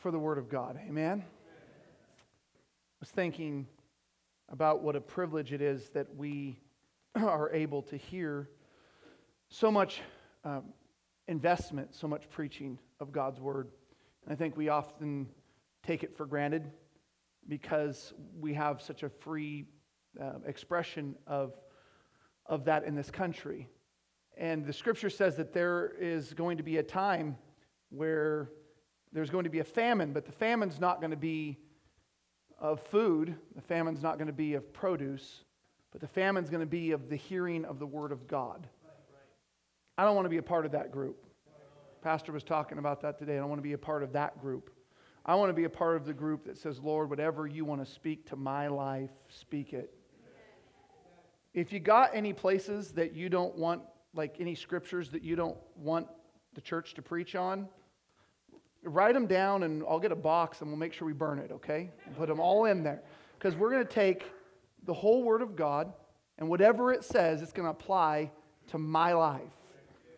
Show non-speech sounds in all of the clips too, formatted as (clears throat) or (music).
for the Word of God. Amen? I was thinking about what a privilege it is that we (clears throat) are able to hear so much um, investment, so much preaching of God's Word. And I think we often take it for granted because we have such a free uh, expression of, of that in this country. And the scripture says that there is going to be a time where there's going to be a famine, but the famine's not going to be of food, the famine's not going to be of produce, but the famine's going to be of the hearing of the word of God. I don't want to be a part of that group. Pastor was talking about that today. I don't want to be a part of that group. I want to be a part of the group that says, Lord, whatever you want to speak to my life, speak it. If you got any places that you don't want, like any scriptures that you don't want the church to preach on, write them down and I'll get a box and we'll make sure we burn it, okay? And put them all in there. Because we're going to take the whole Word of God and whatever it says, it's going to apply to my life.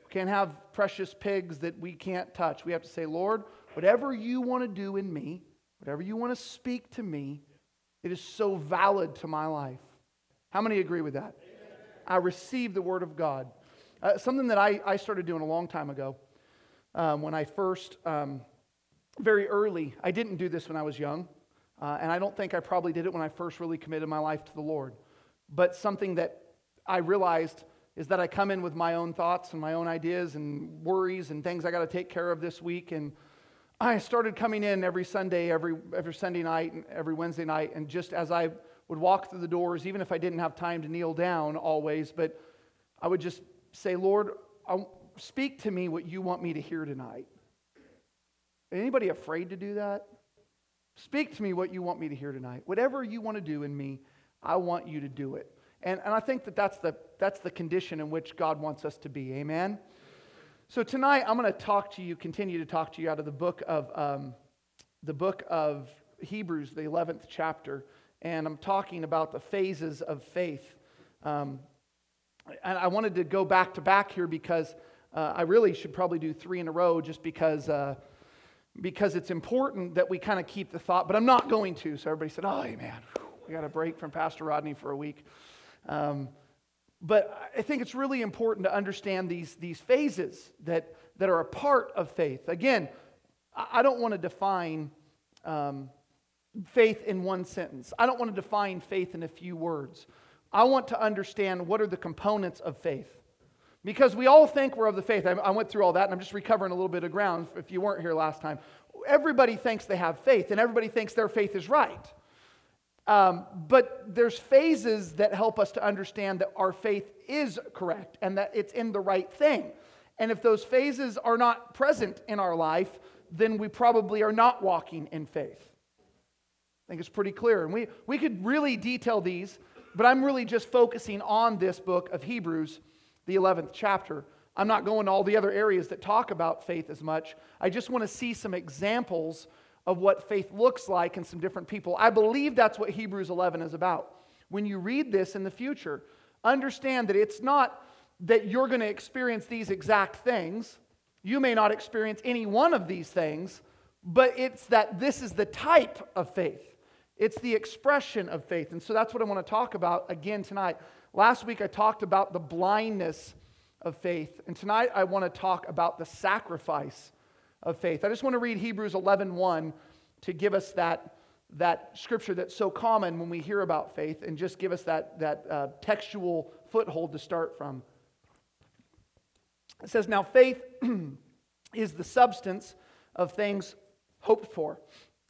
We can't have precious pigs that we can't touch. We have to say, Lord, whatever you want to do in me, whatever you want to speak to me, it is so valid to my life. How many agree with that? I receive the Word of God. Uh, something that I, I started doing a long time ago um, when I first um, very early. I didn't do this when I was young, uh, and I don't think I probably did it when I first really committed my life to the Lord. But something that I realized is that I come in with my own thoughts and my own ideas and worries and things I got to take care of this week. And I started coming in every Sunday, every, every Sunday night, and every Wednesday night. And just as I would walk through the doors, even if I didn't have time to kneel down always, but I would just say, Lord, I'll speak to me what you want me to hear tonight. Anybody afraid to do that? Speak to me what you want me to hear tonight. Whatever you want to do in me, I want you to do it. And, and I think that that's the, that's the condition in which God wants us to be. Amen? So tonight I'm going to talk to you, continue to talk to you out of the book of, um, the book of Hebrews, the 11th chapter. And I'm talking about the phases of faith. Um, and I wanted to go back to back here because uh, I really should probably do three in a row just because. Uh, because it's important that we kind of keep the thought, but I'm not going to. So everybody said, oh, man, we got a break from Pastor Rodney for a week. Um, but I think it's really important to understand these, these phases that, that are a part of faith. Again, I don't want to define um, faith in one sentence, I don't want to define faith in a few words. I want to understand what are the components of faith. Because we all think we're of the faith. I went through all that and I'm just recovering a little bit of ground if you weren't here last time. Everybody thinks they have faith and everybody thinks their faith is right. Um, but there's phases that help us to understand that our faith is correct and that it's in the right thing. And if those phases are not present in our life, then we probably are not walking in faith. I think it's pretty clear. And we, we could really detail these, but I'm really just focusing on this book of Hebrews the 11th chapter. I'm not going to all the other areas that talk about faith as much. I just want to see some examples of what faith looks like in some different people. I believe that's what Hebrews 11 is about. When you read this in the future, understand that it's not that you're going to experience these exact things. You may not experience any one of these things, but it's that this is the type of faith. It's the expression of faith. And so that's what I want to talk about again tonight. Last week I talked about the blindness of faith, and tonight I want to talk about the sacrifice of faith. I just want to read Hebrews 11:1 1 to give us that, that scripture that's so common when we hear about faith and just give us that, that uh, textual foothold to start from. It says, Now faith (clears throat) is the substance of things hoped for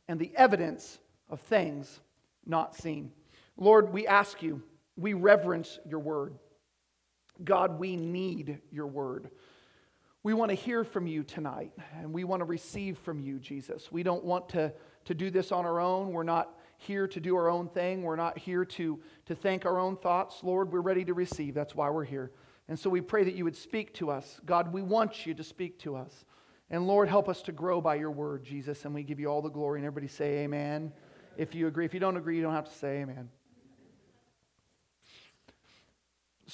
and the evidence of things not seen. Lord, we ask you we reverence your word. God, we need your word. We want to hear from you tonight, and we want to receive from you, Jesus. We don't want to, to do this on our own. We're not here to do our own thing. We're not here to, to think our own thoughts. Lord, we're ready to receive. That's why we're here. And so we pray that you would speak to us. God, we want you to speak to us. And Lord, help us to grow by your word, Jesus. And we give you all the glory. And everybody say amen. If you agree. If you don't agree, you don't have to say amen.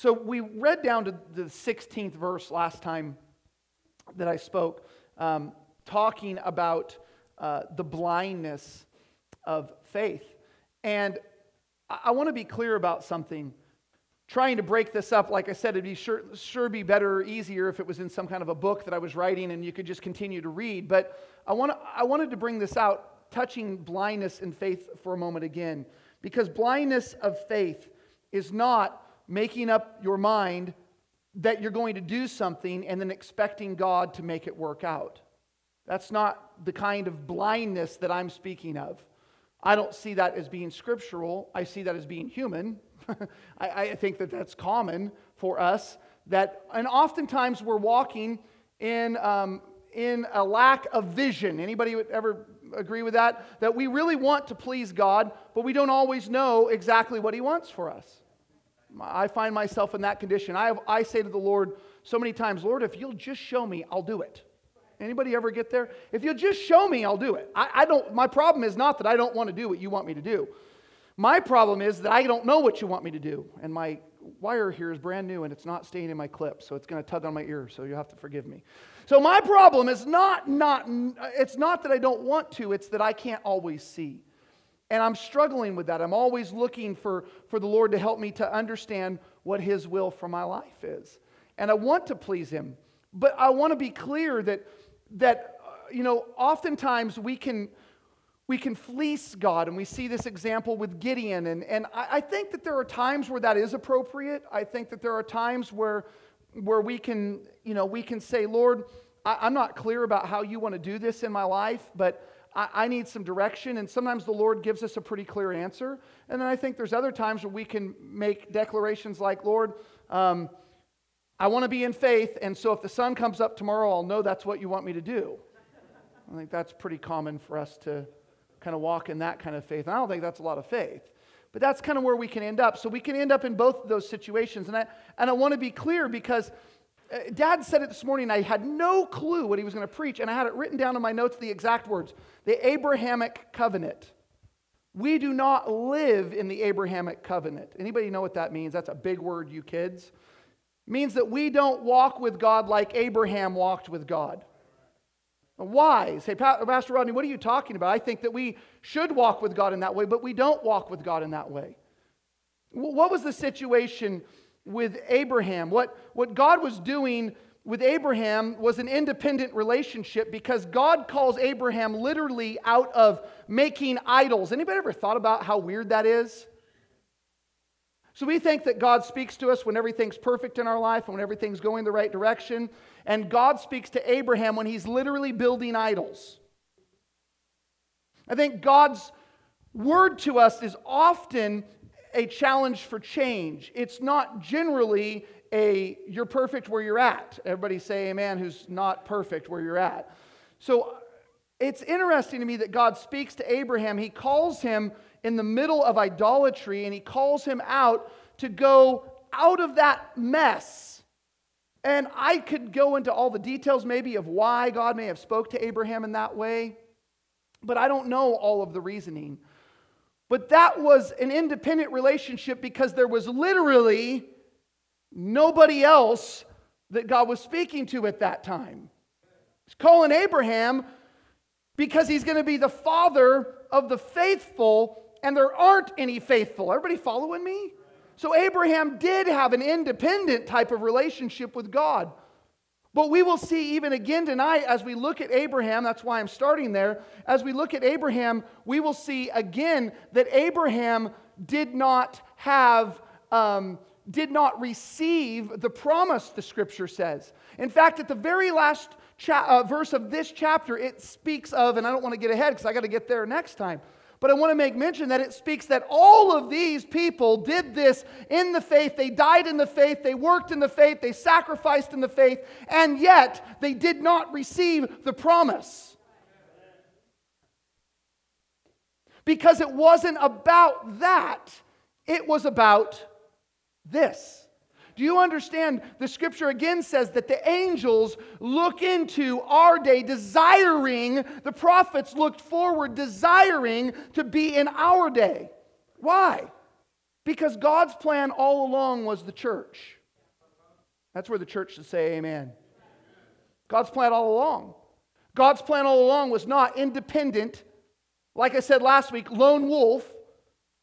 So we read down to the 16th verse last time that I spoke, um, talking about uh, the blindness of faith. And I, I want to be clear about something. Trying to break this up, like I said, it'd be sure, sure be better, or easier if it was in some kind of a book that I was writing and you could just continue to read. But I, want I wanted to bring this out, touching blindness in faith for a moment again. Because blindness of faith is not making up your mind that you're going to do something and then expecting God to make it work out. That's not the kind of blindness that I'm speaking of. I don't see that as being scriptural. I see that as being human. (laughs) I, I, think that that's common for us. That, and oftentimes we're walking in, um, in a lack of vision. Anybody would ever agree with that? That we really want to please God, but we don't always know exactly what He wants for us. I find myself in that condition. I, have, I say to the Lord so many times, Lord, if you'll just show me, I'll do it. Anybody ever get there? If you'll just show me, I'll do it. I, I don't, my problem is not that I don't want to do what you want me to do. My problem is that I don't know what you want me to do. And my wire here is brand new and it's not staying in my clip, so it's going to tug on my ear, so you'll have to forgive me. So my problem is not, not, it's not that I don't want to, it's that I can't always see. And I'm struggling with that. I'm always looking for, for the Lord to help me to understand what His will for my life is. And I want to please Him. But I want to be clear that, that uh, you know, oftentimes we can, we can fleece God. And we see this example with Gideon. And, and I, I think that there are times where that is appropriate. I think that there are times where, where we, can, you know, we can say, Lord, I, I'm not clear about how you want to do this in my life, but I, I need some direction. And sometimes the Lord gives us a pretty clear answer. And then I think there's other times where we can make declarations like, Lord, um, I want to be in faith, and so if the sun comes up tomorrow, I'll know that's what you want me to do. I think that's pretty common for us to kind of walk in that kind of faith. And I don't think that's a lot of faith. But that's kind of where we can end up. So we can end up in both of those situations. And I, and I want to be clear because Uh, Dad said it this morning. I had no clue what he was going to preach, and I had it written down in my notes the exact words the Abrahamic covenant. We do not live in the Abrahamic covenant. Anybody know what that means? That's a big word, you kids. It means that we don't walk with God like Abraham walked with God. Why? Say, Pastor Rodney, what are you talking about? I think that we should walk with God in that way, but we don't walk with God in that way. What was the situation with Abraham. What, what God was doing with Abraham was an independent relationship because God calls Abraham literally out of making idols. Anybody ever thought about how weird that is? So we think that God speaks to us when everything's perfect in our life and when everything's going the right direction. And God speaks to Abraham when he's literally building idols. I think God's word to us is often a challenge for change. It's not generally a you're perfect where you're at. Everybody say amen who's not perfect where you're at. So it's interesting to me that God speaks to Abraham. He calls him in the middle of idolatry and he calls him out to go out of that mess. And I could go into all the details maybe of why God may have spoke to Abraham in that way, but I don't know all of the reasoning. But that was an independent relationship because there was literally nobody else that God was speaking to at that time. He's calling Abraham because he's going to be the father of the faithful, and there aren't any faithful. Everybody following me? So Abraham did have an independent type of relationship with God. But we will see even again tonight as we look at Abraham, that's why I'm starting there. As we look at Abraham, we will see again that Abraham did not have, um, did not receive the promise, the scripture says. In fact, at the very last cha- uh, verse of this chapter, it speaks of, and I don't want to get ahead because I got to get there next time. But I want to make mention that it speaks that all of these people did this in the faith. They died in the faith. They worked in the faith. They sacrificed in the faith. And yet they did not receive the promise. Because it wasn't about that, it was about this. Do you understand? The scripture again says that the angels look into our day, desiring, the prophets looked forward, desiring to be in our day. Why? Because God's plan all along was the church. That's where the church should say amen. God's plan all along. God's plan all along was not independent, like I said last week, lone wolf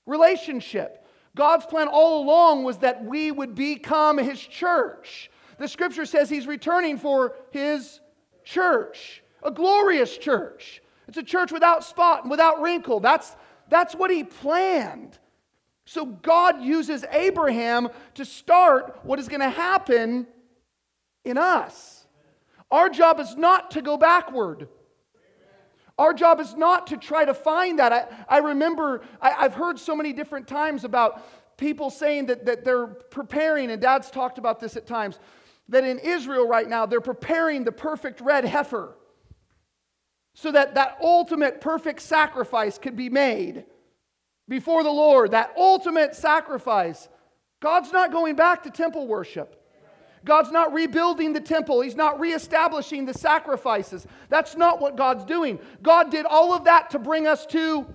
relationship. God's plan all along was that we would become his church. The scripture says he's returning for his church, a glorious church. It's a church without spot and without wrinkle. That's, that's what he planned. So God uses Abraham to start what is going to happen in us. Our job is not to go backward. Our job is not to try to find that. I, I remember, I, have heard so many different times about people saying that, that they're preparing, and dad's talked about this at times, that in Israel right now, they're preparing the perfect red heifer so that that ultimate perfect sacrifice could be made before the Lord. That ultimate sacrifice. God's not going back to temple worship. God's not rebuilding the temple. He's not reestablishing the sacrifices. That's not what God's doing. God did all of that to bring us to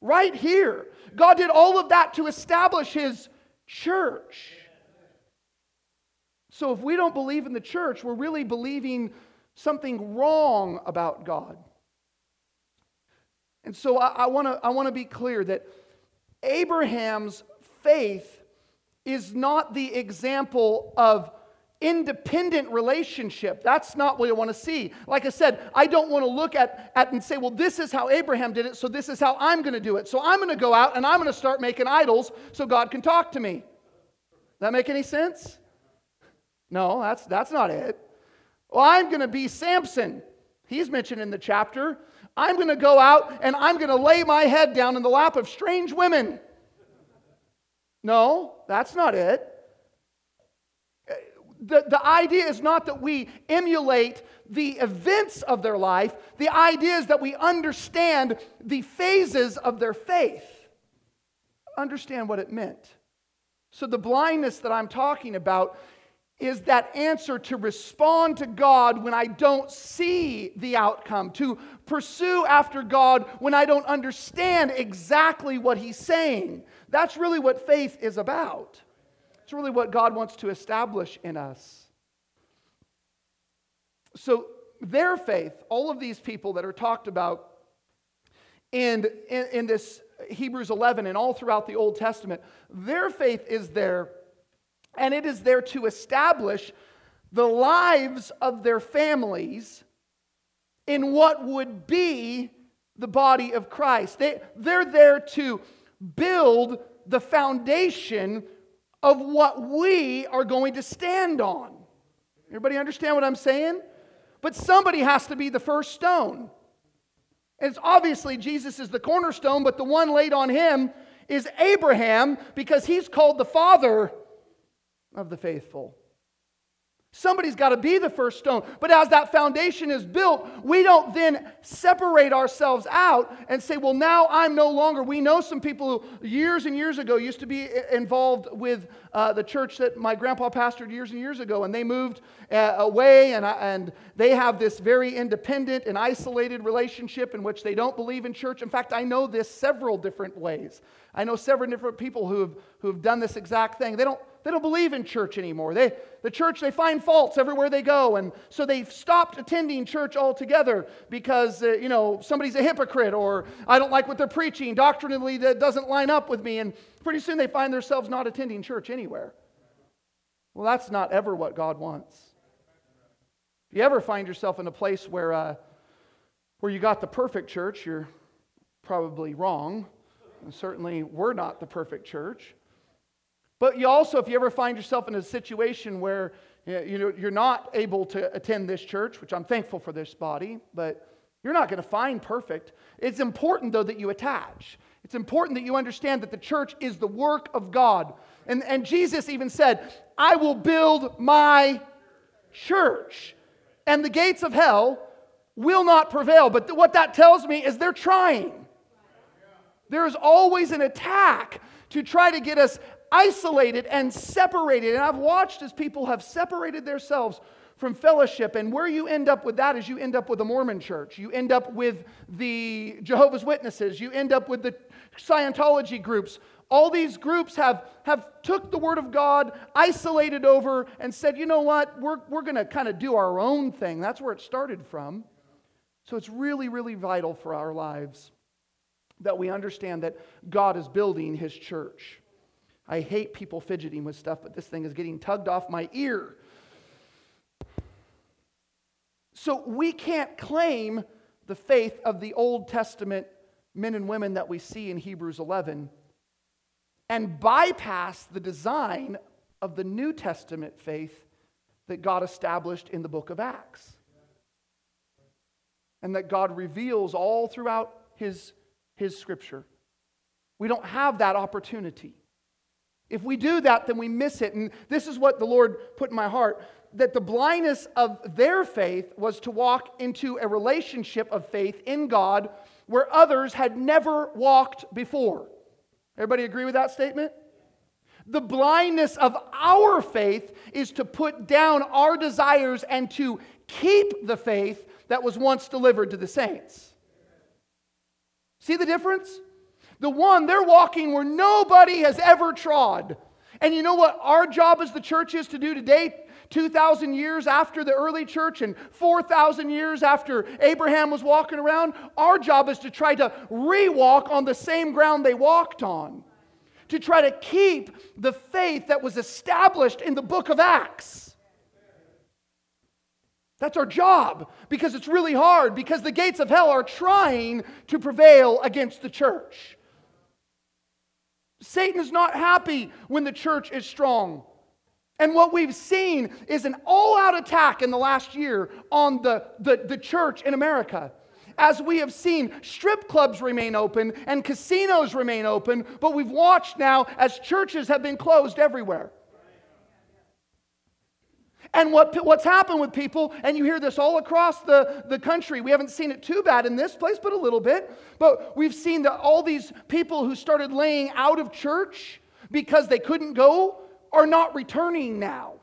right here. God did all of that to establish His church. So if we don't believe in the church, we're really believing something wrong about God. And so I, I want to be clear that Abraham's faith is not the example of independent relationship. That's not what I want to see. Like I said, I don't want to look at, at and say, well, this is how Abraham did it, so this is how I'm going to do it. So I'm going to go out and I'm going to start making idols so God can talk to me. That make any sense? No, that's, that's not it. Well, I'm going to be Samson. He's mentioned in the chapter. I'm going to go out and I'm going to lay my head down in the lap of strange women. No, that's not it the, the idea is not that we emulate the events of their life, the idea is that we understand the phases of their faith. Understand what it meant. So, the blindness that I'm talking about is that answer to respond to God when I don't see the outcome, to pursue after God when I don't understand exactly what He's saying. That's really what faith is about. It's really what God wants to establish in us. So, their faith, all of these people that are talked about in, in, in this Hebrews 11 and all throughout the Old Testament, their faith is there, and it is there to establish the lives of their families in what would be the body of Christ. They, they're there to build the foundation of what we are going to stand on. Everybody understand what I'm saying? But somebody has to be the first stone. And it's obviously Jesus is the cornerstone, but the one laid on him is Abraham because he's called the father of the faithful. Somebody's got to be the first stone. But as that foundation is built, we don't then separate ourselves out and say, well, now I'm no longer. We know some people who years and years ago used to be involved with uh, the church that my grandpa pastored years and years ago, and they moved uh, away, and, and they have this very independent and isolated relationship in which they don't believe in church. In fact, I know this several different ways. I know several different people who have, who have done this exact thing. They don't, they don't believe in church anymore. They, the church, they find faults everywhere they go. And so they've stopped attending church altogether because, uh, you know, somebody's a hypocrite or I don't like what they're preaching. Doctrinally, that doesn't line up with me. And pretty soon they find themselves not attending church anywhere. Well, that's not ever what God wants. If you ever find yourself in a place where, uh, where you got the perfect church, you're probably wrong. And certainly, we're not the perfect church. But you also, if you ever find yourself in a situation where you know, you're not able to attend this church, which I'm thankful for this body, but you're not going to find perfect. It's important, though, that you attach. It's important that you understand that the church is the work of God. And, and Jesus even said, I will build my church, and the gates of hell will not prevail. But th- what that tells me is they're trying. There's always an attack to try to get us isolated and separated. And I've watched as people have separated themselves from fellowship. And where you end up with that is you end up with the Mormon church. You end up with the Jehovah's Witnesses. You end up with the Scientology groups. All these groups have, have took the word of God, isolated over, and said, you know what, we're, we're going to kind of do our own thing. That's where it started from. So it's really, really vital for our lives that we understand that God is building his church. I hate people fidgeting with stuff, but this thing is getting tugged off my ear. So we can't claim the faith of the Old Testament men and women that we see in Hebrews 11 and bypass the design of the New Testament faith that God established in the book of Acts. And that God reveals all throughout his, his scripture. We don't have that opportunity. If we do that, then we miss it. And this is what the Lord put in my heart that the blindness of their faith was to walk into a relationship of faith in God where others had never walked before. Everybody agree with that statement? The blindness of our faith is to put down our desires and to keep the faith that was once delivered to the saints. See the difference? The one, they're walking where nobody has ever trod. And you know what our job as the church is to do today? 2,000 years after the early church and 4,000 years after Abraham was walking around, our job is to try to rewalk on the same ground they walked on, to try to keep the faith that was established in the book of Acts. That's our job because it's really hard, because the gates of hell are trying to prevail against the church. Satan is not happy when the church is strong. And what we've seen is an all out attack in the last year on the, the, the church in America. As we have seen, strip clubs remain open and casinos remain open, but we've watched now as churches have been closed everywhere. And what, what's happened with people, and you hear this all across the, the country, we haven't seen it too bad in this place, but a little bit. But we've seen that all these people who started laying out of church because they couldn't go are not returning now.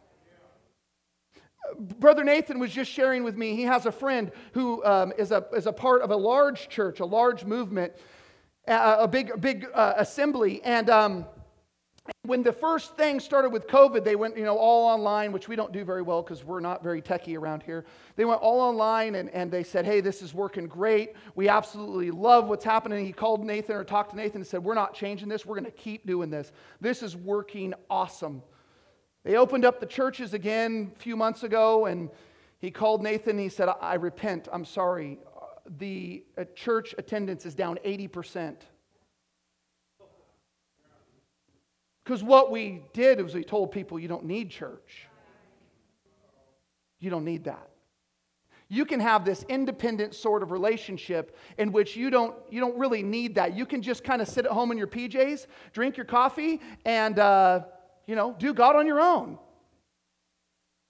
Brother Nathan was just sharing with me, he has a friend who um, is a, is a part of a large church, a large movement, a, a big, big uh, assembly. And um, when the first thing started with COVID, they went, you know, all online, which we don't do very well because we're not very techy around here. They went all online and, and they said, hey, this is working great. We absolutely love what's happening. He called Nathan or talked to Nathan and said, we're not changing this. We're going to keep doing this. This is working awesome. They opened up the churches again a few months ago and he called Nathan and he said, I repent. I'm sorry. The uh, church attendance is down 80%. Because what we did was we told people you don't need church. You don't need that. You can have this independent sort of relationship in which you don't, you don't really need that. You can just kind of sit at home in your PJs, drink your coffee, and, uh, you know, do God on your own.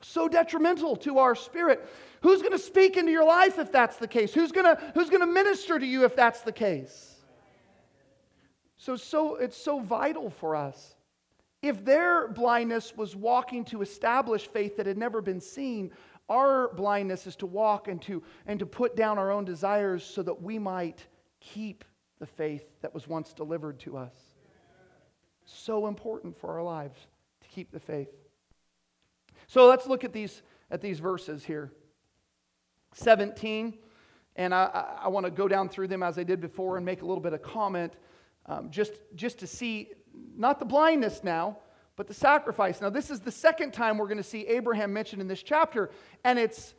So detrimental to our spirit. Who's going to speak into your life if that's the case? Who's going to, who's going to minister to you if that's the case? So, so it's so vital for us if their blindness was walking to establish faith that had never been seen, our blindness is to walk and to, and to put down our own desires so that we might keep the faith that was once delivered to us. So important for our lives to keep the faith. So let's look at these, at these verses here 17, and I, I, want to go down through them as I did before and make a little bit of comment um, just, just to see not the blindness now, but the sacrifice. Now, this is the second time we're going to see Abraham mentioned in this chapter, and it's,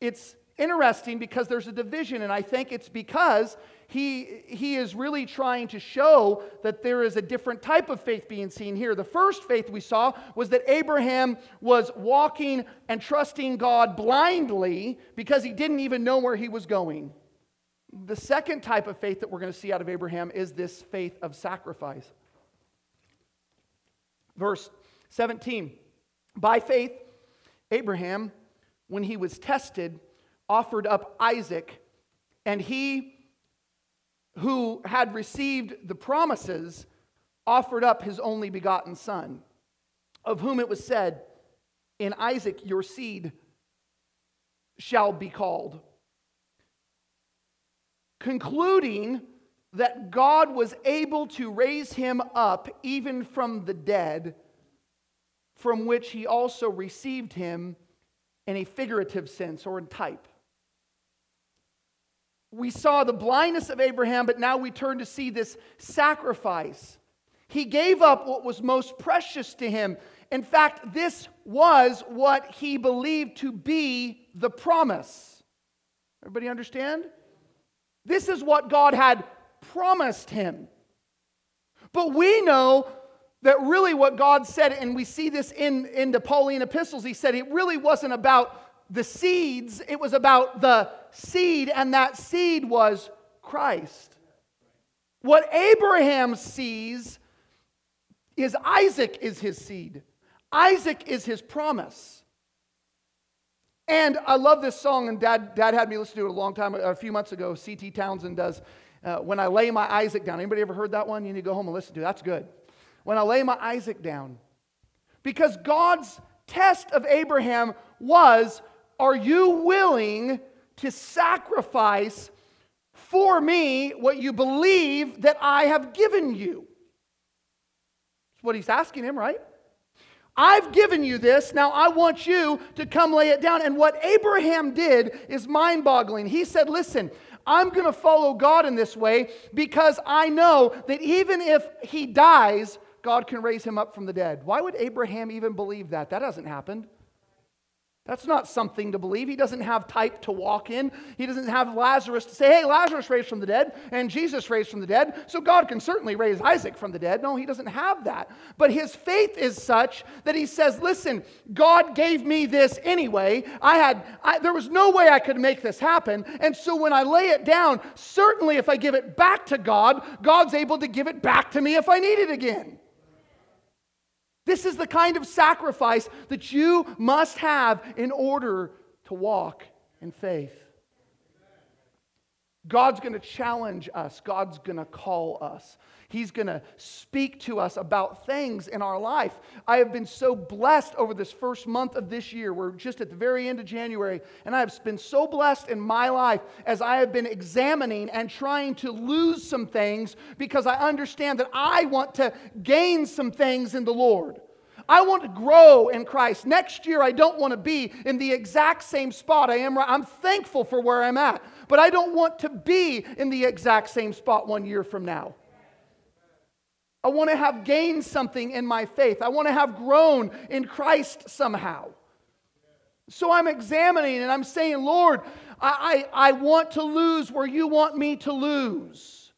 it's interesting because there's a division, and I think it's because he, he is really trying to show that there is a different type of faith being seen here. The first faith we saw was that Abraham was walking and trusting God blindly because he didn't even know where he was going. The second type of faith that we're going to see out of Abraham is this faith of sacrifice. Verse 17 By faith, Abraham, when he was tested, offered up Isaac, and he who had received the promises offered up his only begotten son, of whom it was said, In Isaac your seed shall be called. Concluding that God was able to raise him up even from the dead, from which he also received him in a figurative sense or in type. we saw the blindness of Abraham, but now we turn to see this sacrifice. He gave up what was most precious to him. In fact, this was what he believed to be the promise. Everybody understand? This is what God had promised him. But we know that really what God said, and we see this in, in the Pauline epistles, he said it really wasn't about the seeds, it was about the seed, and that seed was Christ. What Abraham sees is Isaac is his seed. Isaac is his promise. And I love this song, and Dad, Dad had me listen to it a long time, a few months ago. C.T. Townsend does. Uh, when I lay my Isaac down. Anybody ever heard that one? You need to go home and listen to. It. That's good. When I lay my Isaac down, because God's test of Abraham was, are you willing to sacrifice for me what you believe that I have given you? That's what he's asking him, right? I've given you this. Now I want you to come lay it down. And what Abraham did is mind boggling. He said, Listen, I'm going to follow God in this way because I know that even if he dies, God can raise him up from the dead. Why would Abraham even believe that? That hasn't happened. That's not something to believe. He doesn't have type to walk in. He doesn't have Lazarus to say, hey, Lazarus raised from the dead and Jesus raised from the dead, so God can certainly raise Isaac from the dead. No, he doesn't have that. But his faith is such that he says, listen, God gave me this anyway. I had, I, there was no way I could make this happen. And so when I lay it down, certainly if I give it back to God, God's able to give it back to me if I need it again. This is the kind of sacrifice that you must have in order to walk in faith. God's going to challenge us. God's going to call us. He's going to speak to us about things in our life. I have been so blessed over this first month of this year. We're just at the very end of January, and I have been so blessed in my life as I have been examining and trying to lose some things because I understand that I want to gain some things in the Lord. I want to grow in Christ. Next year, I don't want to be in the exact same spot I am. I'm thankful for where I'm at, but I don't want to be in the exact same spot one year from now. I want to have gained something in my faith. I want to have grown in Christ somehow. So I'm examining and I'm saying, Lord, I, I, I want to lose where you want me to lose.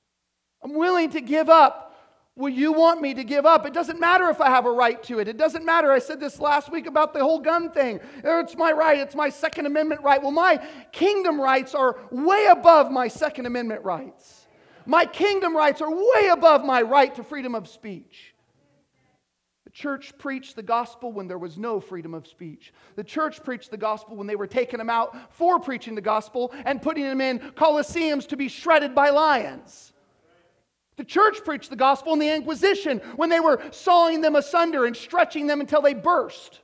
I'm willing to give up where you want me to give up? It doesn't matter if I have a right to it. It doesn't matter. I said this last week about the whole gun thing. It's my right, it's my Second Amendment right. Well, my kingdom rights are way above my Second Amendment rights. My kingdom rights are way above my right to freedom of speech. The church preached the gospel when there was no freedom of speech. The church preached the gospel when they were taking them out for preaching the gospel and putting them in coliseums to be shredded by lions. The church preached the gospel in the Inquisition when they were sawing them asunder and stretching them until they burst.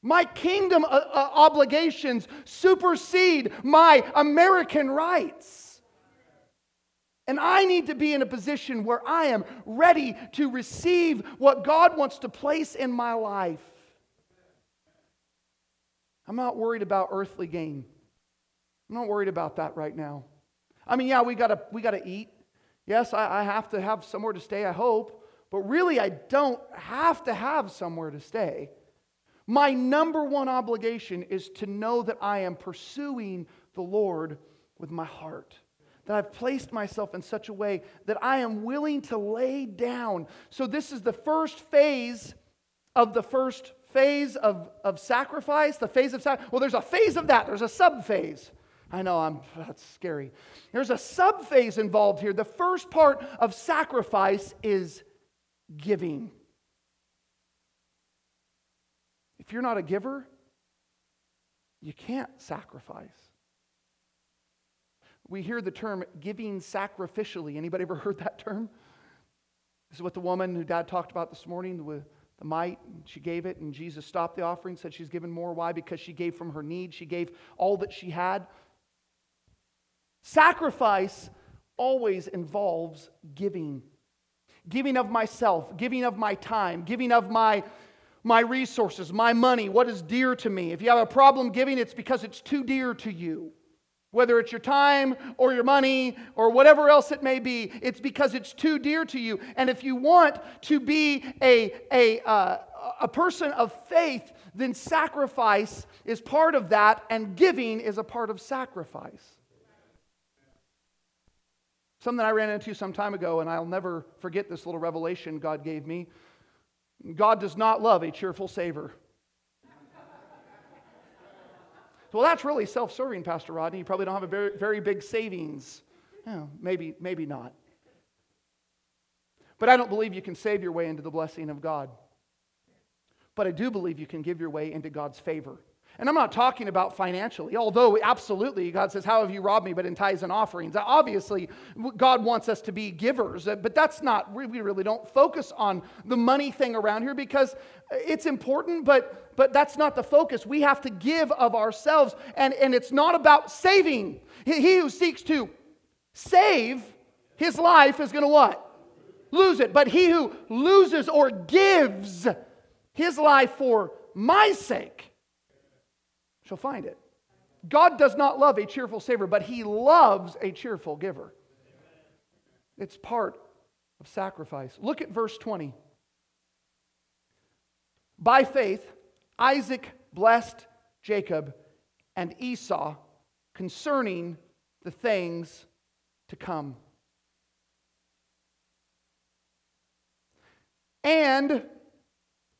My kingdom uh, uh, obligations supersede my American rights. And I need to be in a position where I am ready to receive what God wants to place in my life. I'm not worried about earthly gain. I'm not worried about that right now. I mean, yeah, we gotta, we gotta eat. Yes, I, I have to have somewhere to stay, I hope, but really I don't have to have somewhere to stay. My number one obligation is to know that I am pursuing the Lord with my heart. That I've placed myself in such a way that I am willing to lay down. So, this is the first phase of the first phase of, of sacrifice, the phase of sacrifice. Well, there's a phase of that, there's a sub phase. I know I'm that's scary. There's a sub phase involved here. The first part of sacrifice is giving. If you're not a giver, you can't sacrifice. We hear the term giving sacrificially. Anybody ever heard that term? This is what the woman who dad talked about this morning with the mite. She gave it, and Jesus stopped the offering, said she's given more. Why? Because she gave from her need. She gave all that she had. Sacrifice always involves giving giving of myself, giving of my time, giving of my, my resources, my money, what is dear to me. If you have a problem giving, it's because it's too dear to you. Whether it's your time or your money or whatever else it may be. It's because it's too dear to you. And if you want to be a, a, uh, a person of faith, then sacrifice is part of that, and giving is a part of sacrifice. Something I ran into some time ago, and I'll never forget this little revelation God gave me. God does not love a cheerful saver. Well, that's really self serving, Pastor Rodney. You probably don't have a very, very big savings. Yeah, maybe, maybe not. But I don't believe you can save your way into the blessing of God. But I do believe you can give your way into God's favor. And I'm not talking about financially, although absolutely God says, How have you robbed me? But in tithes and offerings. Obviously, God wants us to be givers, uh, but that's not, we really don't focus on the money thing around here because it's important, but, but that's not the focus. We have to give of ourselves, and, and it's not about saving. He who seeks to save his life is going to what? Lose it. But he who loses or gives his life for my sake shall find it. God does not love a cheerful saver, but he loves a cheerful giver. It's part of sacrifice. Look at verse 20. By faith, Isaac blessed Jacob and Esau concerning the things to come. And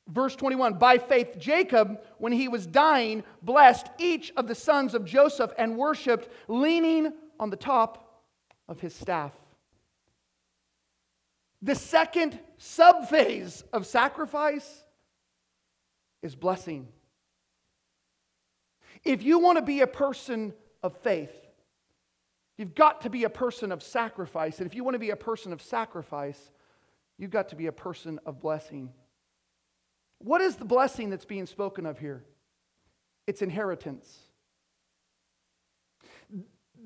Verse 21 By faith, Jacob, when he was dying, blessed each of the sons of Joseph and worshiped, leaning on the top of his staff. The second subphase of sacrifice is blessing. If you want to be a person of faith, you've got to be a person of sacrifice. And if you want to be a person of sacrifice, you've got to be a person of blessing. What is the blessing that's being spoken of here? It's inheritance.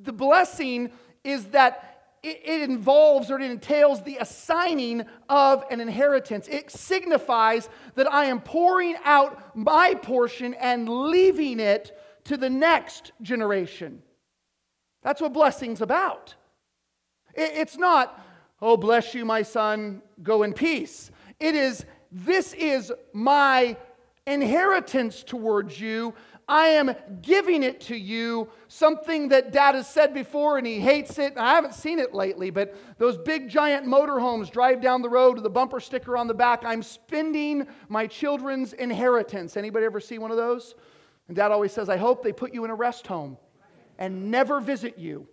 The blessing is that it, involves or it entails the assigning of an inheritance. It signifies that I am pouring out my portion and leaving it to the next generation. That's what blessing's about. It's not, oh, bless you, my son, go in peace. It is, this is my inheritance towards you. I am giving it to you, something that dad has said before and he hates it. I haven't seen it lately, but those big giant motorhomes drive down the road with a bumper sticker on the back. I'm spending my children's inheritance. Anybody ever see one of those? And dad always says, I hope they put you in a rest home and never visit you.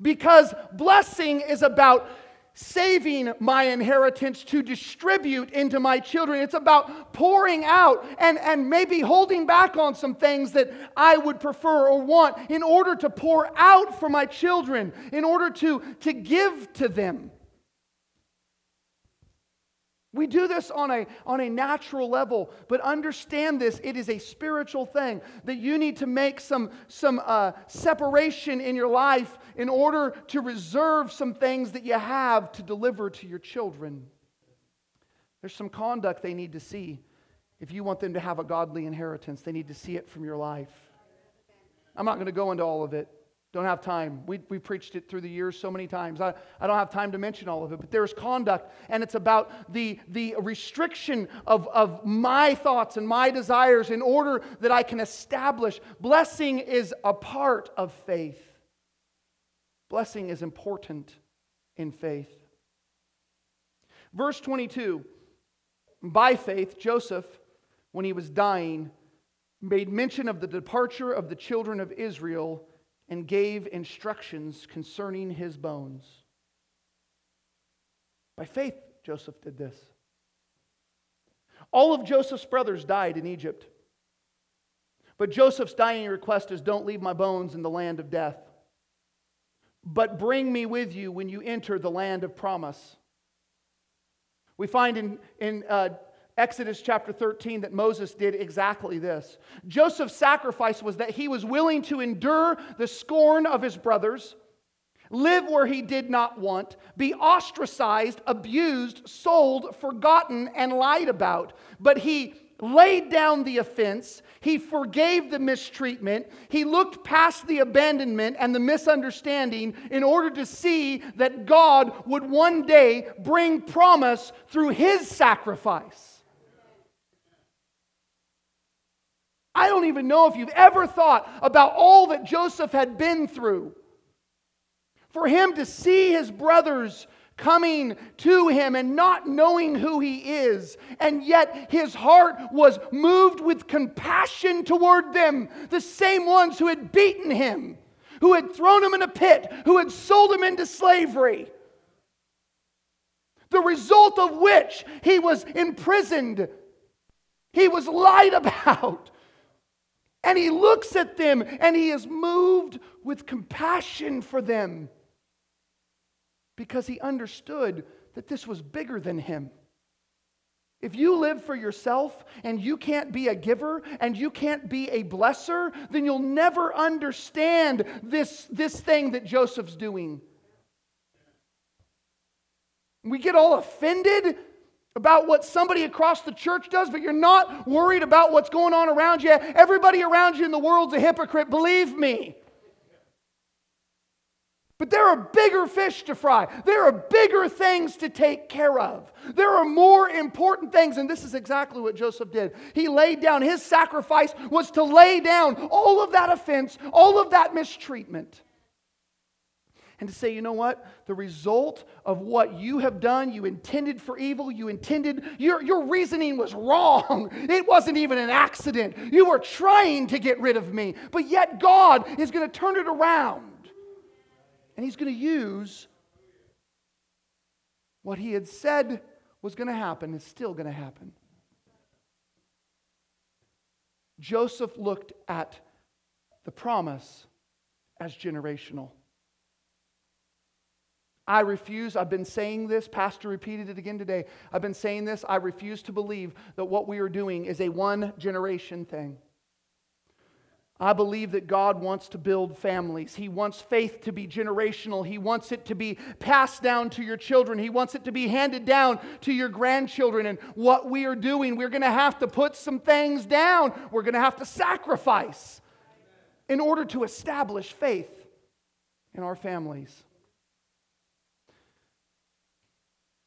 Because blessing is about saving my inheritance to distribute into my children. It's about pouring out and, and maybe holding back on some things that I would prefer or want in order to pour out for my children, in order to, to give to them. We do this on a, on a natural level, but understand this it is a spiritual thing that you need to make some, some uh, separation in your life in order to reserve some things that you have to deliver to your children. There's some conduct they need to see. If you want them to have a godly inheritance, they need to see it from your life. I'm not going to go into all of it. Don't have time. We, we preached it through the years so many times. I, I don't have time to mention all of it, but there's conduct, and it's about the, the restriction of, of my thoughts and my desires in order that I can establish. Blessing is a part of faith. Blessing is important in faith. Verse 22 By faith, Joseph, when he was dying, made mention of the departure of the children of Israel and gave instructions concerning his bones. By faith, Joseph did this. All of Joseph's brothers died in Egypt. But Joseph's dying request is don't leave my bones in the land of death, but bring me with you when you enter the land of promise. We find in, in uh, Exodus chapter 13 that Moses did exactly this. Joseph's sacrifice was that he was willing to endure the scorn of his brothers, live where he did not want, be ostracized, abused, sold, forgotten, and lied about. But he laid down the offense, he forgave the mistreatment, he looked past the abandonment and the misunderstanding in order to see that God would one day bring promise through his sacrifice. I don't even know if you've ever thought about all that Joseph had been through. For him to see his brothers coming to him and not knowing who he is. And yet his heart was moved with compassion toward them, the same ones who had beaten him, who had thrown him in a pit, who had sold him into slavery. The result of which he was imprisoned, he was lied (laughs) about. And he looks at them and he is moved with compassion for them because he understood that this was bigger than him. If you live for yourself and you can't be a giver and you can't be a blesser, then you'll never understand this, this thing that Joseph's doing. We get all offended about what somebody across the church does, but you're not worried about what's going on around you. Everybody around you in the world's a hypocrite, believe me. But there are bigger fish to fry. There are bigger things to take care of. There are more important things, and this is exactly what Joseph did. He laid down, his sacrifice was to lay down all of that offense, all of that mistreatment. And to say, you know what? The result of what you have done, you intended for evil, you intended, your, your reasoning was wrong. It wasn't even an accident. You were trying to get rid of me, but yet God is going to turn it around. And he's going to use what he had said was going to happen is still going to happen. Joseph looked at the promise as generational. I refuse, I've been saying this, Pastor repeated it again today. I've been saying this. I refuse to believe that what we are doing is a one generation thing. I believe that God wants to build families. He wants faith to be generational. He wants it to be passed down to your children. He wants it to be handed down to your grandchildren. And what we are doing, we're going to have to put some things down. We're going to have to sacrifice in order to establish faith in our families.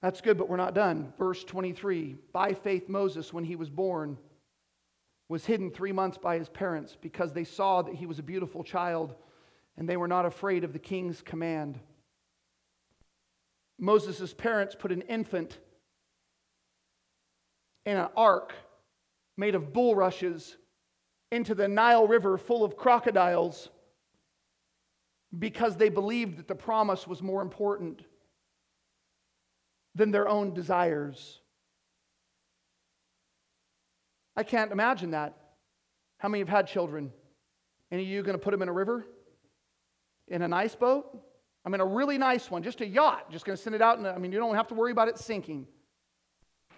That's good, but we're not done. Verse 23 By faith, Moses, when he was born, was hidden three months by his parents because they saw that he was a beautiful child and they were not afraid of the king's command. Moses' parents put an infant in an ark made of bulrushes into the Nile River full of crocodiles because they believed that the promise was more important than their own desires. I can't imagine that. How many have had children? Any of you going to put them in a river? In a nice boat? I mean, a really nice one, just a yacht. Just going to send it out, and I mean, you don't have to worry about it sinking.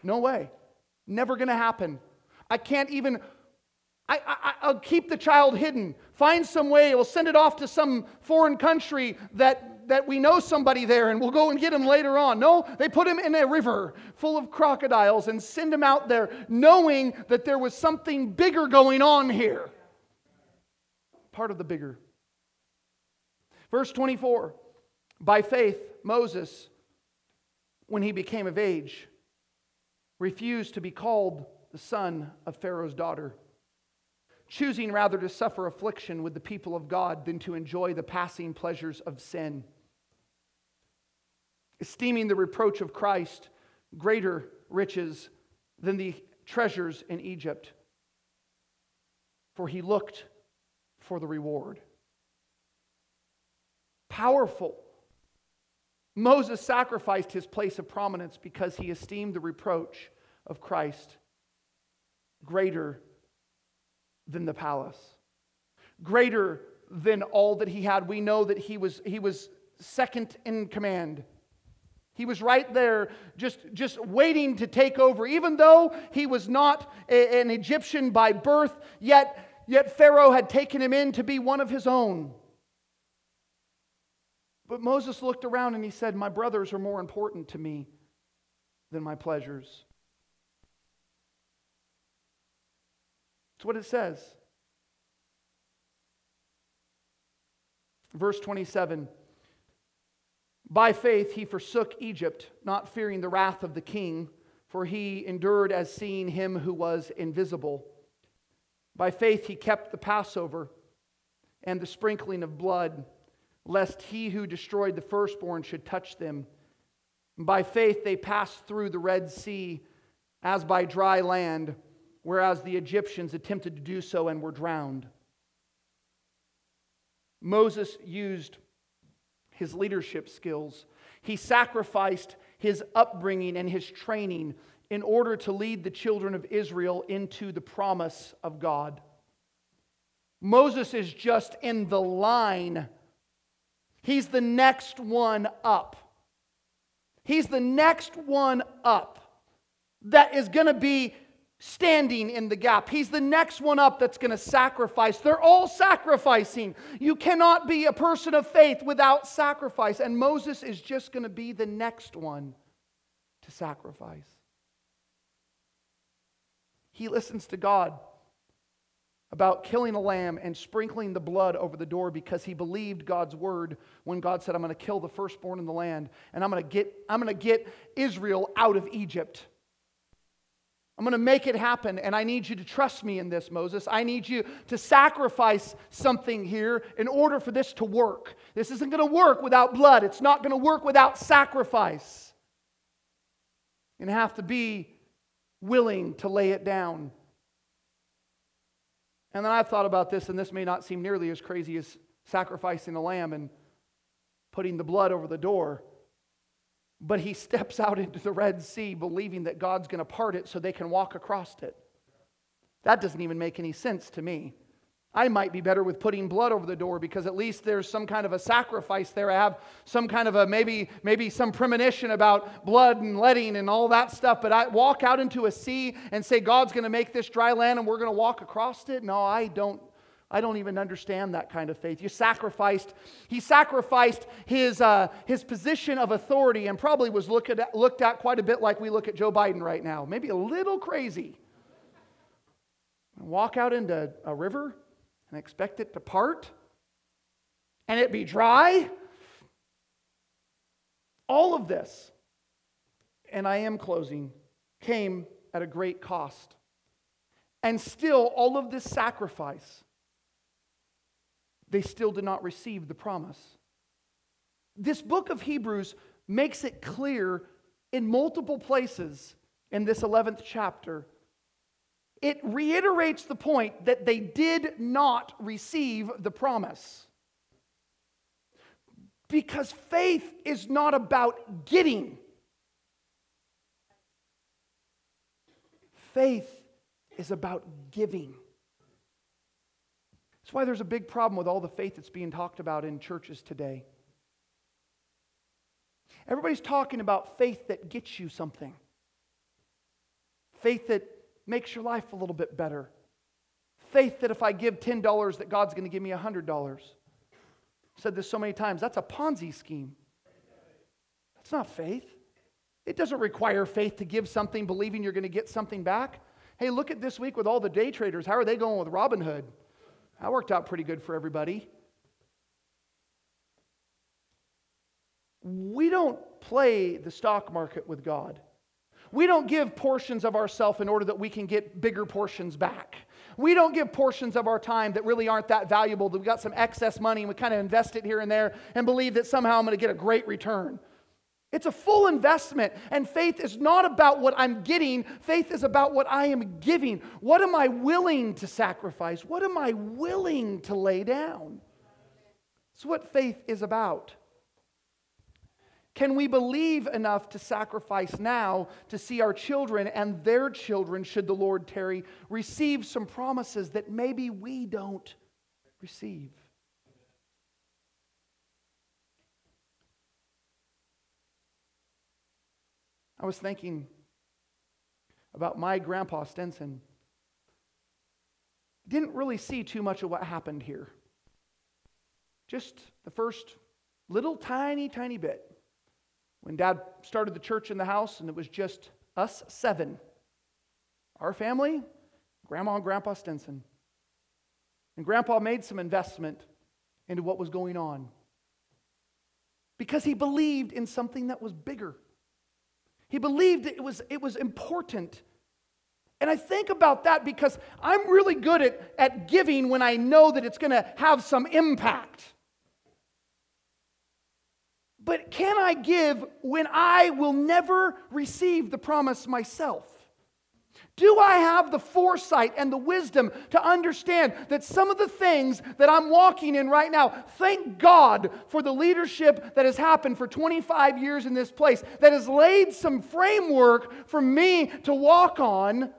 No way. Never going to happen. I can't even. I, I, I'll keep the child hidden. Find some way. We'll send it off to some foreign country that that we know somebody there and we'll go and get him later on. No, they put him in a river full of crocodiles and send him out there knowing that there was something bigger going on here. Part of the bigger. Verse 24 By faith, Moses, when he became of age, refused to be called the son of Pharaoh's daughter choosing rather to suffer affliction with the people of God than to enjoy the passing pleasures of sin esteeming the reproach of Christ greater riches than the treasures in Egypt, for he looked for the reward. Powerful. Moses sacrificed his place of prominence because he esteemed the reproach of Christ greater than the palace, greater than all that he had. We know that he was, he was second in command. He was right there just, just waiting to take over. Even though he was not a, an Egyptian by birth, yet, yet Pharaoh had taken him in to be one of his own. But Moses looked around and he said, My brothers are more important to me than my pleasures. That's what it says. Verse 27 By faith he forsook Egypt, not fearing the wrath of the king, for he endured as seeing him who was invisible. By faith he kept the Passover and the sprinkling of blood, lest he who destroyed the firstborn should touch them. By faith they passed through the Red Sea as by dry land, whereas the Egyptians attempted to do so and were drowned. Moses used his leadership skills. He sacrificed his upbringing and his training in order to lead the children of Israel into the promise of God. Moses is just in the line. He's the next one up. He's the next one up that is going to be standing in the gap. He's the next one up that's going to sacrifice. They're all sacrificing. You cannot be a person of faith without sacrifice. And Moses is just going to be the next one to sacrifice. He listens to God about killing a lamb and sprinkling the blood over the door because he believed God's word when God said, I'm going to kill the firstborn in the land and I'm going to get, I'm going to get Israel out of Egypt. I'm going to make it happen, and I need you to trust me in this, Moses. I need you to sacrifice something here in order for this to work. This isn't going to work without blood, it's not going to work without sacrifice. To have to be willing to lay it down. And then I've thought about this, and this may not seem nearly as crazy as sacrificing a lamb and putting the blood over the door. But he steps out into the Red Sea believing that God's going to part it so they can walk across it. That doesn't even make any sense to me. I might be better with putting blood over the door because at least there's some kind of a sacrifice there. I have some kind of a maybe maybe some premonition about blood and letting and all that stuff. But I walk out into a sea and say God's going to make this dry land and we're going to walk across it. No, I don't I don't even understand that kind of faith. You sacrificed, he sacrificed his, uh, his position of authority and probably was at, looked at quite a bit like we look at Joe Biden right now. Maybe a little crazy. Walk out into a river and expect it to part and it be dry. All of this, and I am closing, came at a great cost. And still, all of this sacrifice they still did not receive the promise. This book of Hebrews makes it clear in multiple places in this 11th chapter. It reiterates the point that they did not receive the promise. Because faith is not about getting, faith is about giving. That's why there's a big problem with all the faith that's being talked about in churches today. Everybody's talking about faith that gets you something, faith that makes your life a little bit better, faith that if I give $10, that God's going to give me $100. I've said this so many times. That's a Ponzi scheme. That's not faith. It doesn't require faith to give something believing you're going to get something back. Hey, look at this week with all the day traders. How are they going with Robinhood? That worked out pretty good for everybody. We don't play the stock market with God. We don't give portions of ourself in order that we can get bigger portions back. We don't give portions of our time that really aren't that valuable, that we got some excess money and we kind of invest it here and there and believe that somehow I'm going to get a great return. It's a full investment. And faith is not about what I'm getting, faith is about what I am giving. What am I willing to sacrifice? What am I willing to lay down? That's what faith is about. Can we believe enough to sacrifice now to see our children and their children, should the Lord tarry, receive some promises that maybe we don't receive? I was thinking about my grandpa Stenson. Didn't really see too much of what happened here. Just the first little tiny, tiny bit. When dad started the church in the house, and it was just us seven our family, Grandma and Grandpa Stinson. And Grandpa made some investment into what was going on because he believed in something that was bigger. He believed it was, it was important. And I think about that because I'm really good at, at giving when I know that it's going to have some impact. But can I give when I will never receive the promise myself? Do I have the foresight and the wisdom to understand that some of the things that I'm walking in right now, thank God for the leadership that has happened for 25 years in this place, that has laid some framework for me to walk on.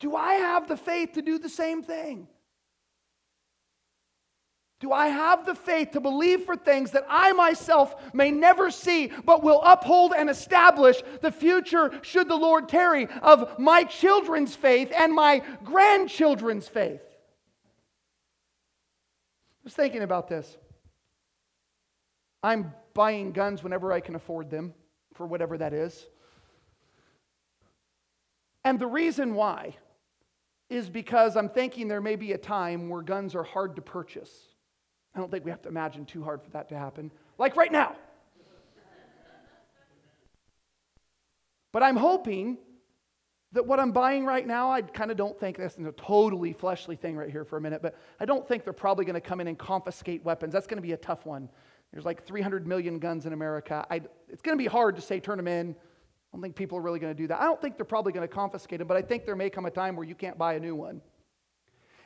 Do I have the faith to do the same thing? Do I have the faith to believe for things that I myself may never see, but will uphold and establish the future, should the Lord tarry, of my children's faith and my grandchildren's faith? I was thinking about this. I'm buying guns whenever I can afford them, for whatever that is. And the reason why is because I'm thinking there may be a time where guns are hard to purchase. I don't think we have to imagine too hard for that to happen, like right now. (laughs) but I'm hoping that what I'm buying right now, I kind of don't think this is a totally fleshly thing right here for a minute, but I don't think they're probably going to come in and confiscate weapons. That's going to be a tough one. There's like 300 million guns in America. I, it's going to be hard to say turn them in. I don't think people are really going to do that. I don't think they're probably going to confiscate them, but I think there may come a time where you can't buy a new one.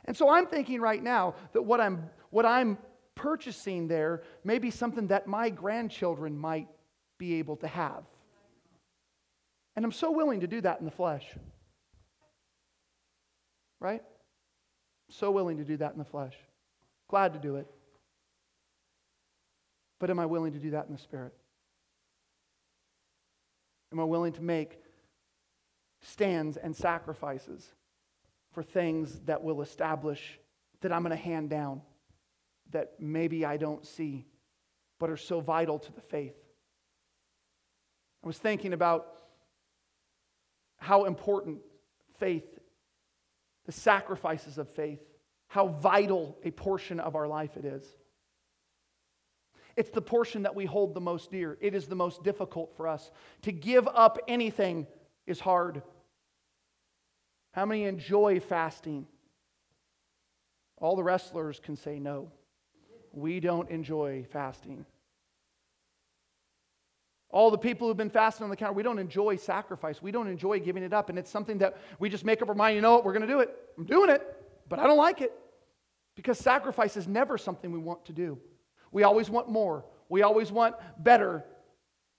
And so I'm thinking right now that what I'm, what I'm purchasing there may be something that my grandchildren might be able to have. And I'm so willing to do that in the flesh. Right? So willing to do that in the flesh. Glad to do it. But am I willing to do that in the spirit? Am I willing to make stands and sacrifices for things that will establish that I'm going to hand down? That maybe I don't see, but are so vital to the faith. I was thinking about how important faith, the sacrifices of faith, how vital a portion of our life it is. It's the portion that we hold the most dear. It is the most difficult for us. To give up anything is hard. How many enjoy fasting? All the wrestlers can say no we don't enjoy fasting. All the people who've been fasting on the counter, we don't enjoy sacrifice. We don't enjoy giving it up. And it's something that we just make up our mind, you know what, we're going to do it. I'm doing it, but I don't like it. Because sacrifice is never something we want to do. We always want more, we always want better.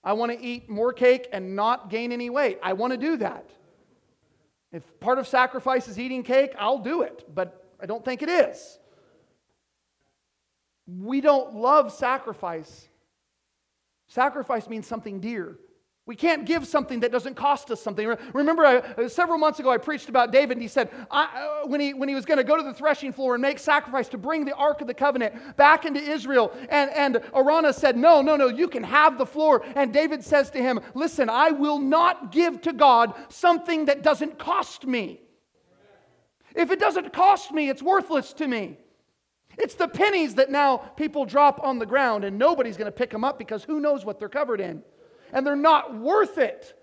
I want to eat more cake and not gain any weight. I want to do that. If part of sacrifice is eating cake, I'll do it, but I don't think it is. We don't love sacrifice. Sacrifice means something dear. We can't give something that doesn't cost us something. Remember, I, uh, several months ago, I preached about David, and he said I, uh, when, he, when he was going to go to the threshing floor and make sacrifice to bring the Ark of the Covenant back into Israel, and, and Araunah said, No, no, no, you can have the floor. And David says to him, Listen, I will not give to God something that doesn't cost me. If it doesn't cost me, it's worthless to me. It's the pennies that now people drop on the ground and nobody's going to pick them up because who knows what they're covered in. And they're not worth it.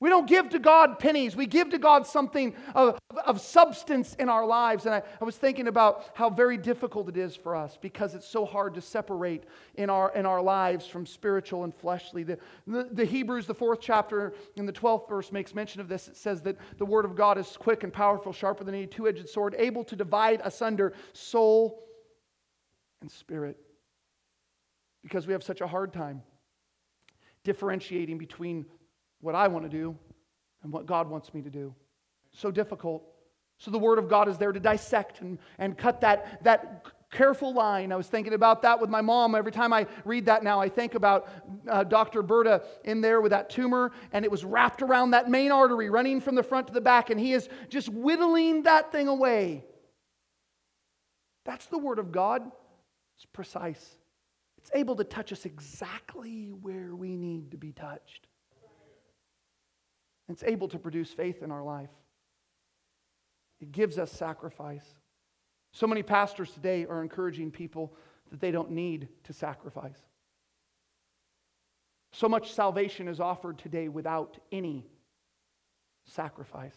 We don't give to God pennies. We give to God something of, of substance in our lives. And I, I, was thinking about how very difficult it is for us because it's so hard to separate in our, in our lives from spiritual and fleshly. The, the, the Hebrews, the fourth chapter, in the 12th verse, makes mention of this. It says that the word of God is quick and powerful, sharper than any two edged sword, able to divide asunder soul and spirit. Because we have such a hard time differentiating between what I want to do and what God wants me to do. So difficult. So the Word of God is there to dissect and, and cut that, that careful line. I was thinking about that with my mom. Every time I read that now, I think about uh, Dr. Berta in there with that tumor, and it was wrapped around that main artery, running from the front to the back, and he is just whittling that thing away. That's the Word of God. It's precise, it's able to touch us exactly where we need to be touched. It's able to produce faith in our life. It gives us sacrifice. So many pastors today are encouraging people that they don't need to sacrifice. So much salvation is offered today without any sacrifice.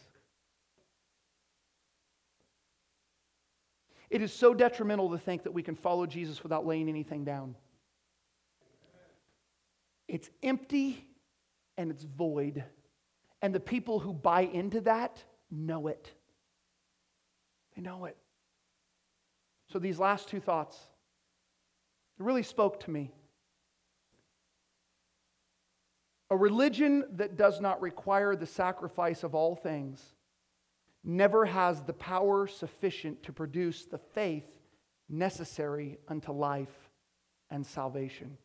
It is so detrimental to think that we can follow Jesus without laying anything down. It's empty and it's void. And the people who buy into that know it. They know it. So, these last two thoughts really spoke to me. A religion that does not require the sacrifice of all things never has the power sufficient to produce the faith necessary unto life and salvation.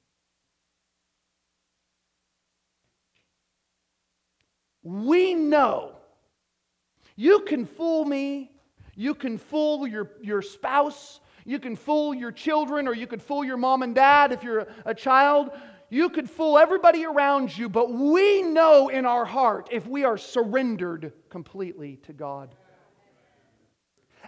We know you can fool me, you can fool your, your spouse, you can fool your children, or you could fool your mom and dad if you're a child. You could fool everybody around you, but we know in our heart if we are surrendered completely to God.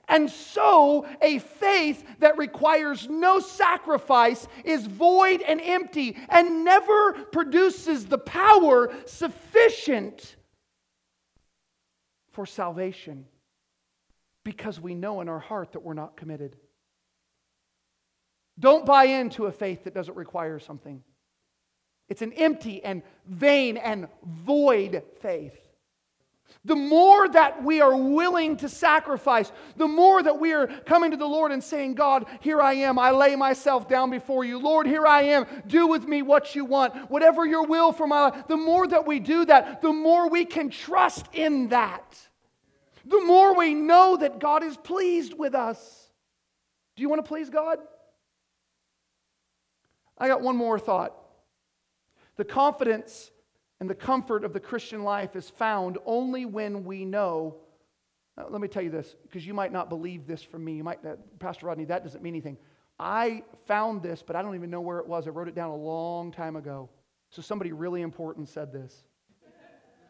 And so, a faith that requires no sacrifice is void and empty and never produces the power sufficient for salvation because we know in our heart that we're not committed. Don't buy into a faith that doesn't require something. It's an empty and vain and void faith. The more that we are willing to sacrifice, the more that we are coming to the Lord and saying, God, here I am. I lay myself down before you. Lord, here I am. Do with me what you want. Whatever your will for my life. The more that we do that, the more we can trust in that. The more we know that God is pleased with us. Do you want to please God? I got one more thought. The confidence and the comfort of the Christian life is found only when we know. let me tell you this, because you might not believe this from me. You might, uh, Pastor Rodney, that doesn't mean anything. I found this, but I don't even know where it was. I wrote it down a long time ago. So somebody really important said this.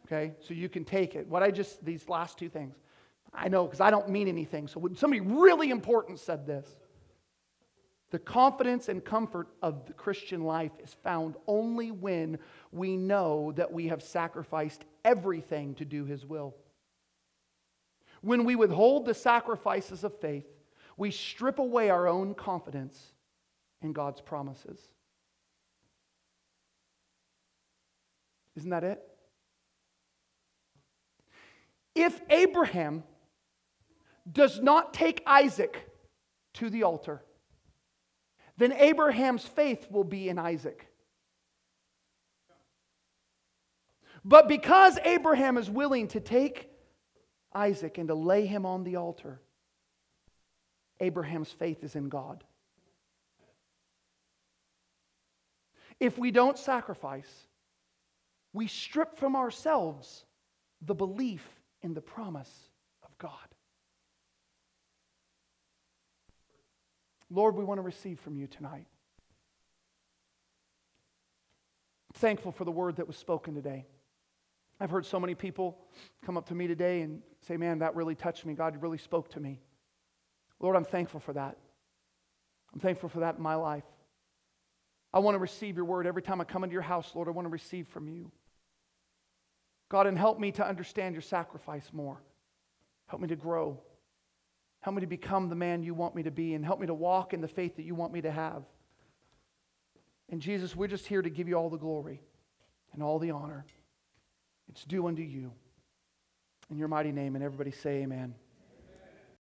Okay, so you can take it. What I just, these last two things. I know because I don't mean anything. So when somebody really important said this. The confidence and comfort of the Christian life is found only when we know that we have sacrificed everything to do His will. When we withhold the sacrifices of faith, we strip away our own confidence in God's promises. Isn't that it? If Abraham does not take Isaac to the altar, then Abraham's faith will be in Isaac. But because Abraham is willing to take Isaac and to lay him on the altar, Abraham's faith is in God. If we don't sacrifice, we strip from ourselves the belief in the promise of God. Lord, we want to receive from you tonight. thankful for the word that was spoken today. I've heard so many people come up to me today and say, Man, that really touched me. God really spoke to me. Lord, I'm thankful for that. I'm thankful for that in my life. I want to receive your word every time I come into your house, Lord. I want to receive from you. God, and help me to understand your sacrifice more. Help me to grow. Help me to become the man you want me to be and help me to walk in the faith that you want me to have. And Jesus, we're just here to give you all the glory and all the honor. It's due unto you. In your mighty name, and everybody say amen.